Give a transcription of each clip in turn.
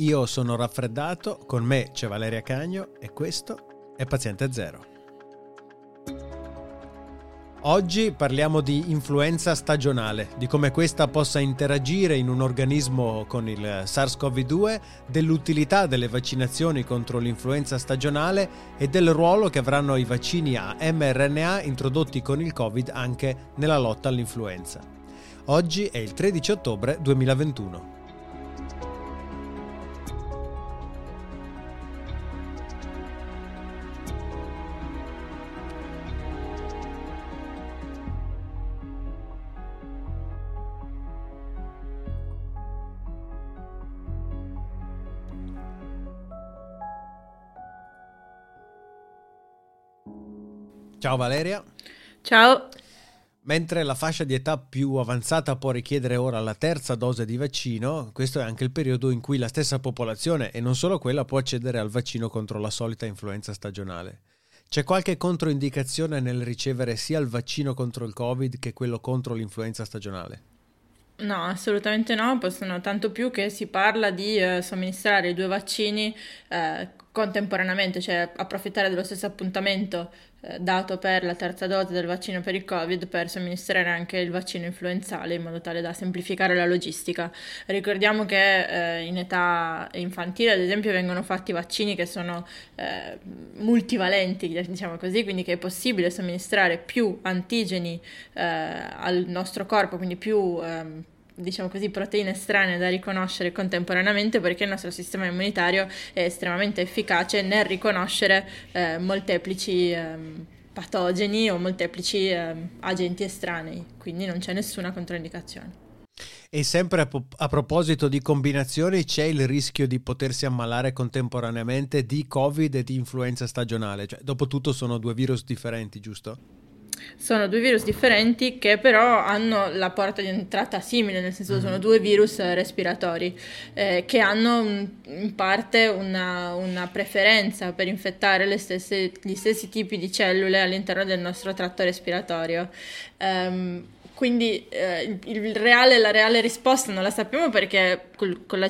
Io sono raffreddato, con me c'è Valeria Cagno e questo è Paziente Zero. Oggi parliamo di influenza stagionale, di come questa possa interagire in un organismo con il SARS-CoV-2, dell'utilità delle vaccinazioni contro l'influenza stagionale e del ruolo che avranno i vaccini a mRNA introdotti con il Covid anche nella lotta all'influenza. Oggi è il 13 ottobre 2021. Ciao Valeria. Ciao. Mentre la fascia di età più avanzata può richiedere ora la terza dose di vaccino, questo è anche il periodo in cui la stessa popolazione, e non solo quella, può accedere al vaccino contro la solita influenza stagionale. C'è qualche controindicazione nel ricevere sia il vaccino contro il Covid che quello contro l'influenza stagionale? No, assolutamente no, possono tanto più che si parla di eh, somministrare i due vaccini eh, contemporaneamente, cioè approfittare dello stesso appuntamento eh, dato per la terza dose del vaccino per il Covid per somministrare anche il vaccino influenzale in modo tale da semplificare la logistica. Ricordiamo che eh, in età infantile, ad esempio, vengono fatti vaccini che sono eh, multivalenti, diciamo così, quindi che è possibile somministrare più antigeni eh, al nostro corpo, quindi più ehm, diciamo così, proteine strane da riconoscere contemporaneamente perché il nostro sistema immunitario è estremamente efficace nel riconoscere eh, molteplici eh, patogeni o molteplici eh, agenti estranei, quindi non c'è nessuna controindicazione. E sempre a, a, proposito di combinazioni, c'è il rischio di potersi ammalare contemporaneamente di Covid e di influenza stagionale. Cioè, dopo tutto sono due virus differenti, giusto? Sono due virus differenti che però hanno la porta di entrata simile, nel senso mm sono due virus respiratori eh, che hanno in parte una, una, preferenza per infettare stesse, gli stessi tipi di cellule all'interno del nostro tratto respiratorio. Um, quindi eh, il reale, la reale risposta non la sappiamo perché col, con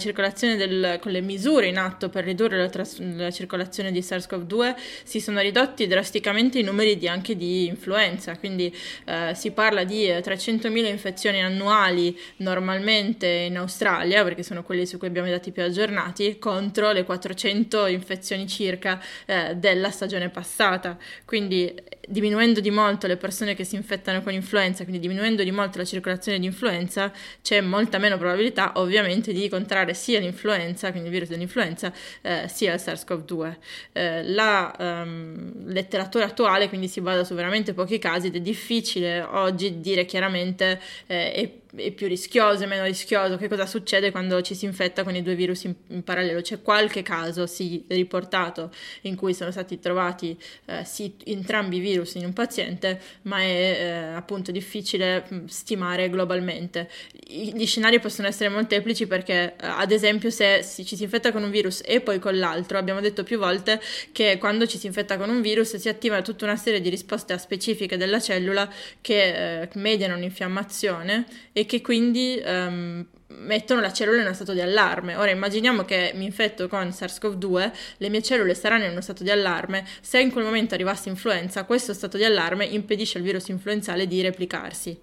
del, con le misure in atto per ridurre la, tras- la, circolazione di SARS-CoV-2 si sono ridotti drasticamente i numeri di, anche di influenza, quindi eh, si parla di 300.000 eh, infezioni annuali normalmente in Australia, perché sono quelli su cui abbiamo i dati più aggiornati, contro le 400 infezioni circa eh, della stagione passata. Quindi diminuendo di molto le persone che si infettano con influenza, quindi diminuendo di molto la circolazione di influenza, c'è molta meno probabilità ovviamente di contrarre sia l'influenza, quindi il virus dell'influenza, eh, sia il SARS-CoV-2. Eh, la um, letteratura attuale quindi si basa su veramente pochi casi ed è difficile oggi dire chiaramente eh, è più rischioso, è meno rischioso, che cosa succede quando ci si infetta con i due virus in, in parallelo. C'è qualche caso, sì, riportato, in cui sono stati trovati eh, sì, entrambi i virus in un paziente, ma è eh, appunto difficile mh, stimare globalmente. I, gli scenari possono essere molteplici perché, eh, ad esempio, se si, ci si infetta con un virus e poi con l'altro, abbiamo detto più volte che quando ci si infetta con un virus si attiva tutta una serie di risposte specifiche della cellula che eh, mediano un'infiammazione che quindi um, mettono la cellula in uno stato di allarme. Ora immaginiamo che mi infetto con SARS-CoV-2, le mie cellule saranno in uno stato di allarme, se in quel momento arrivasse influenza, questo stato di allarme impedisce al virus influenzale di replicarsi.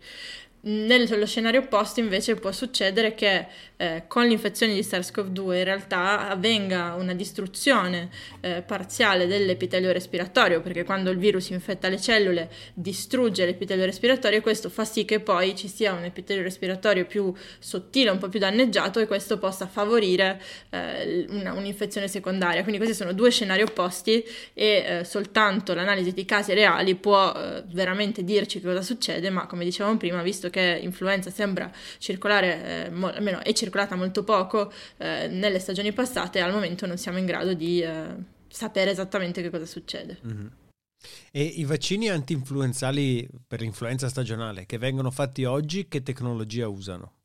Nello scenario opposto invece può succedere che eh, con l'infezione di SARS-CoV-2 in realtà avvenga una distruzione eh, parziale dell'epitelio respiratorio, perché quando il virus infetta le cellule distrugge l'epitelio respiratorio e questo fa sì che poi ci sia un epitelio respiratorio più sottile, un po' più danneggiato e questo possa favorire eh, una, un'infezione secondaria. Quindi questi sono due scenari opposti e eh, soltanto l'analisi di casi reali può eh, veramente dirci cosa succede, ma come dicevamo prima, visto che influenza sembra circolare, eh, mo- almeno è circolare circolata molto poco eh, nelle stagioni passate, al momento non siamo in grado di eh, sapere esattamente che cosa succede. Mm-hmm. E i vaccini anti-influenzali per l'influenza stagionale che vengono fatti oggi, che tecnologia usano?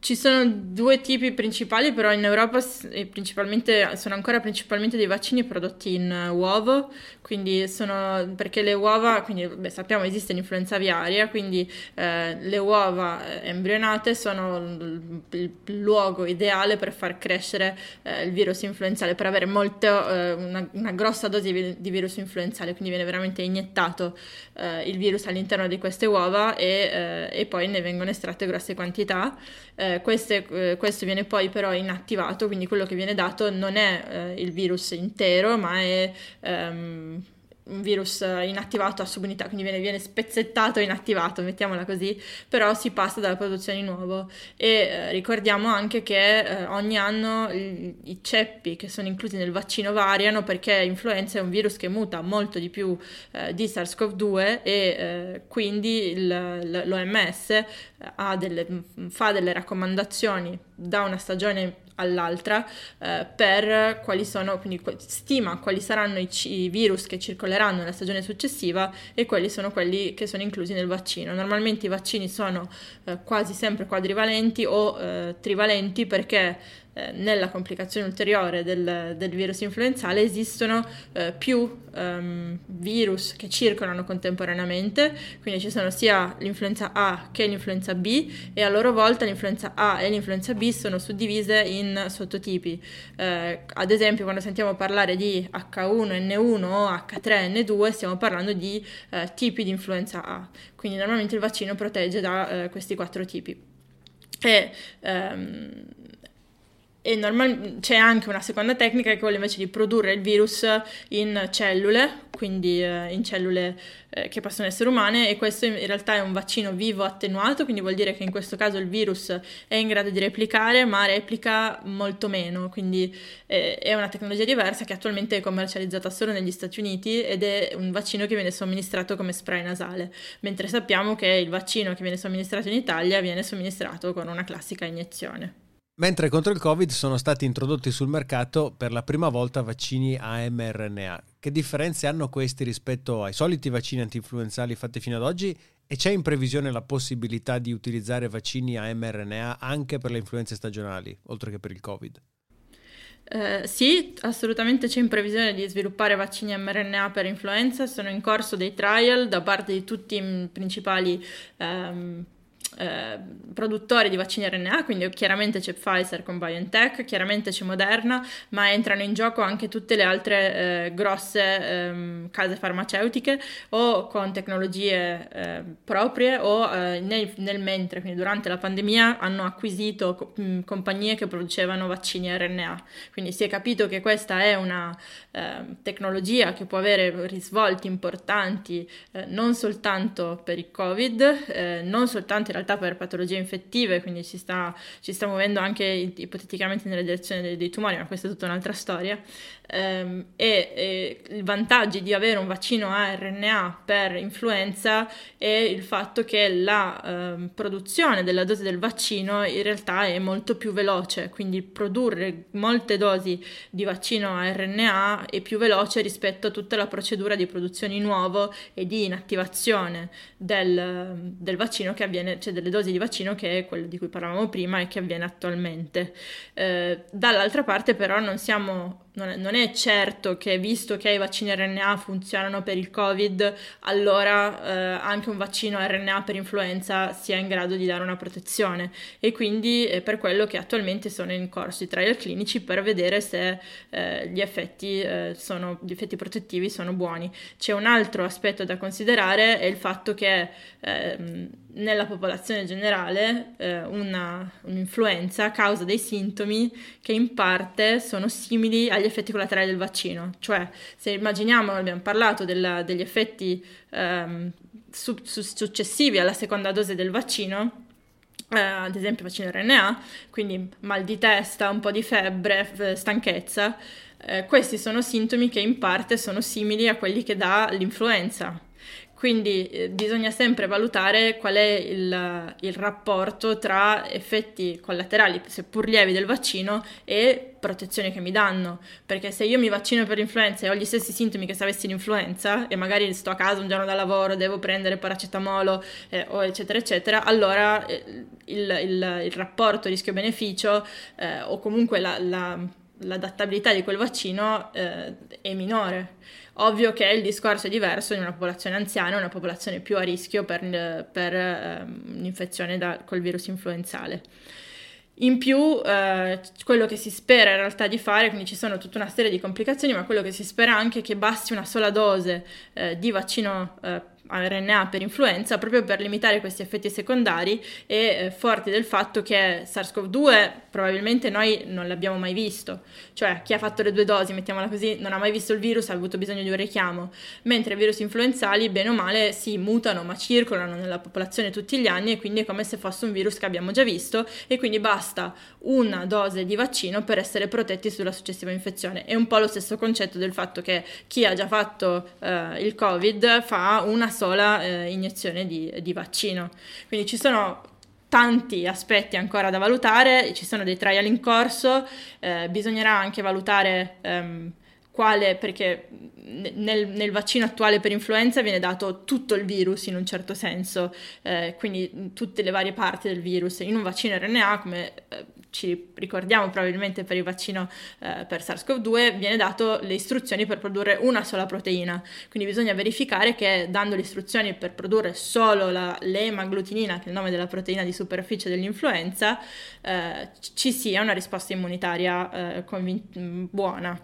Ci sono due tipi principali, però in Europa sono ancora principalmente dei vaccini prodotti in uh, uovo, quindi sono perché le uova, quindi beh, sappiamo esiste l'influenza aviaria, quindi eh, le uova eh, embrionate sono il, luogo ideale per far crescere eh, il virus influenzale, per avere molto, eh, una, una, grossa dose di, di, virus influenzale, quindi viene veramente iniettato eh, il virus all'interno di queste uova e, e poi ne vengono estratte grosse quantità eh, queste, eh, questo viene poi però inattivato, quindi quello che viene dato non è eh, il virus intero, ma è ehm, un virus inattivato a subunità, quindi viene, viene spezzettato e inattivato, mettiamola così, però si passa dalla produzione di nuovo. E eh, ricordiamo anche che eh, ogni anno i, ceppi che sono inclusi nel vaccino variano perché influenza è un virus che muta molto di più eh, di SARS-CoV-2 e eh, quindi il, l'OMS eh, delle, fa delle raccomandazioni da una stagione all'altra eh, per quali sono, quindi stima quali saranno i, i, virus che circoleranno nella stagione successiva e quali sono quelli che sono inclusi nel vaccino. Normalmente i vaccini sono eh, quasi sempre quadrivalenti o eh, trivalenti perché eh, nella complicazione ulteriore del, del virus influenzale esistono eh, più um, virus che circolano contemporaneamente, quindi ci sono sia l'influenza A che l'influenza B e a loro volta l'influenza A e l'influenza B sono suddivise in sottotipi. Eh, ad esempio quando sentiamo parlare di H1N1 o H3N2 stiamo parlando di eh, tipi di influenza A, quindi normalmente il vaccino protegge da eh, questi quattro tipi. E, um, e normal- c'è anche una seconda tecnica che è quella invece di produrre il virus in cellule, quindi eh, in cellule eh, che possono essere umane e questo in realtà è un vaccino vivo attenuato, quindi vuol dire che in questo caso il virus è in grado di replicare, ma replica molto meno, quindi eh, è una tecnologia diversa che attualmente è commercializzata solo negli Stati Uniti ed è un vaccino che viene somministrato come spray nasale, mentre sappiamo che il vaccino che viene somministrato in Italia viene somministrato con una classica iniezione. Mentre contro il Covid sono stati introdotti sul mercato per la prima volta vaccini a mRNA. Che differenze hanno questi rispetto ai soliti vaccini antinfluenzali fatti fino ad oggi? E c'è in previsione la possibilità di utilizzare vaccini a mRNA anche per le influenze stagionali, oltre che per il Covid? Eh, sì, assolutamente c'è in previsione di sviluppare vaccini mRNA per influenza, sono in corso dei trial da parte di tutti i principali ehm, eh, produttori di vaccini RNA, quindi chiaramente c'è Pfizer con BioNTech, chiaramente c'è Moderna, ma entrano in gioco anche tutte le altre eh, grosse ehm, case farmaceutiche o con tecnologie eh, proprie o eh, nel, nel, mentre, quindi durante la pandemia, hanno acquisito co- mh, compagnie che producevano vaccini RNA. Quindi si è capito che questa è una ehm, tecnologia che può avere risvolti importanti eh, non soltanto per il Covid, eh, non soltanto realtà per patologie infettive, quindi ci sta, ci sta muovendo anche ipoteticamente nella direzione dei, dei tumori, ma questa è tutta un'altra storia. Ehm, e, e i vantaggi di avere un vaccino a RNA per influenza è il fatto che la ehm, produzione della dose del vaccino in realtà è molto più veloce, quindi produrre molte dosi di vaccino a RNA è più veloce rispetto a tutta la procedura di produzione di nuovo e di inattivazione del, del vaccino che avviene, cioè delle dosi di vaccino che è quello di cui parlavamo prima e che avviene attualmente. Eh, dall'altra parte però non siamo non è, non è, certo che visto che i vaccini RNA funzionano per il Covid, allora eh, anche un vaccino RNA per influenza sia in grado di dare una protezione e quindi è per quello che attualmente sono in corso i trial clinici per vedere se eh, gli, effetti, eh, sono, gli effetti protettivi sono buoni. C'è un altro aspetto da considerare, è il fatto che ehm, nella popolazione generale eh, una, un'influenza causa dei sintomi che in parte sono simili agli effetti collaterali del vaccino. Cioè, se immaginiamo, abbiamo parlato della, degli effetti ehm, su, su, successivi alla seconda dose del vaccino, eh, ad esempio vaccino RNA, quindi mal di testa, un po' di febbre, stanchezza, eh, questi sono sintomi che in parte sono simili a quelli che dà l'influenza Quindi eh, bisogna sempre valutare qual è il, il, rapporto tra effetti collaterali, seppur lievi, del vaccino e protezione che mi danno. Perché se io mi vaccino per l'influenza e ho gli stessi sintomi che se avessi l'influenza e magari sto a casa un giorno da lavoro, devo prendere paracetamolo eh, o eccetera eccetera, allora eh, il, il, il, rapporto rischio-beneficio eh, o comunque la, la, l'adattabilità di quel vaccino eh, è minore. Ovvio che il discorso è diverso in una popolazione anziana, una popolazione più a rischio per, per eh, l'infezione da, col virus influenzale. In più, eh, quello che si spera in realtà di fare, quindi ci sono tutta una serie di complicazioni, ma quello che si spera anche è che basti una sola dose eh, di vaccino eh, RNA per influenza proprio per limitare questi effetti secondari e eh, forti del fatto che SARS-CoV-2 probabilmente noi non l'abbiamo mai visto, cioè chi ha fatto le due dosi, mettiamola così, non ha mai visto il virus, ha avuto bisogno di un richiamo, mentre i virus influenzali bene o male si mutano ma circolano nella popolazione tutti gli anni e quindi è come se fosse un virus che abbiamo già visto e quindi basta una dose di vaccino per essere protetti sulla successiva infezione. È un po' lo stesso concetto del fatto che chi ha già fatto eh, il Covid fa una sola eh, iniezione di, di vaccino. Quindi ci sono tanti aspetti ancora da valutare, ci sono dei trial in corso, eh, bisognerà anche valutare ehm, quale, perché nel, nel, vaccino attuale per influenza viene dato tutto il virus in un certo senso, eh, quindi tutte le varie parti del virus. In un vaccino RNA, come eh, ci ricordiamo probabilmente per il vaccino eh, per SARS-CoV-2, viene dato le istruzioni per produrre una sola proteina. Quindi bisogna verificare che dando le istruzioni per produrre solo la, l'emaglutinina, che è il nome della proteina di superficie dell'influenza, eh, ci sia una risposta immunitaria eh, convin- buona.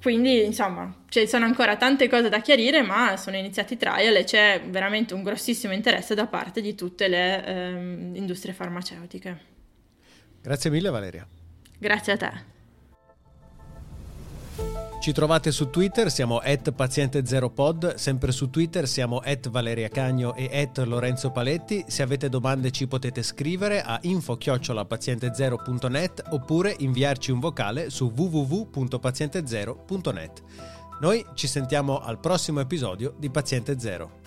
Quindi, insomma, ci sono ancora tante cose da chiarire, ma sono iniziati trial e c'è veramente un grossissimo interesse da parte di tutte le ehm, industrie farmaceutiche. Grazie mille Valeria. Grazie a te. Ci trovate su Twitter, siamo at paziente0pod, sempre su Twitter siamo at Valeria Cagno e at Lorenzo Paletti. Se avete domande ci potete scrivere a info-paziente0.net oppure inviarci un vocale su www.paziente0.net. Noi ci sentiamo al prossimo episodio di Paziente Zero.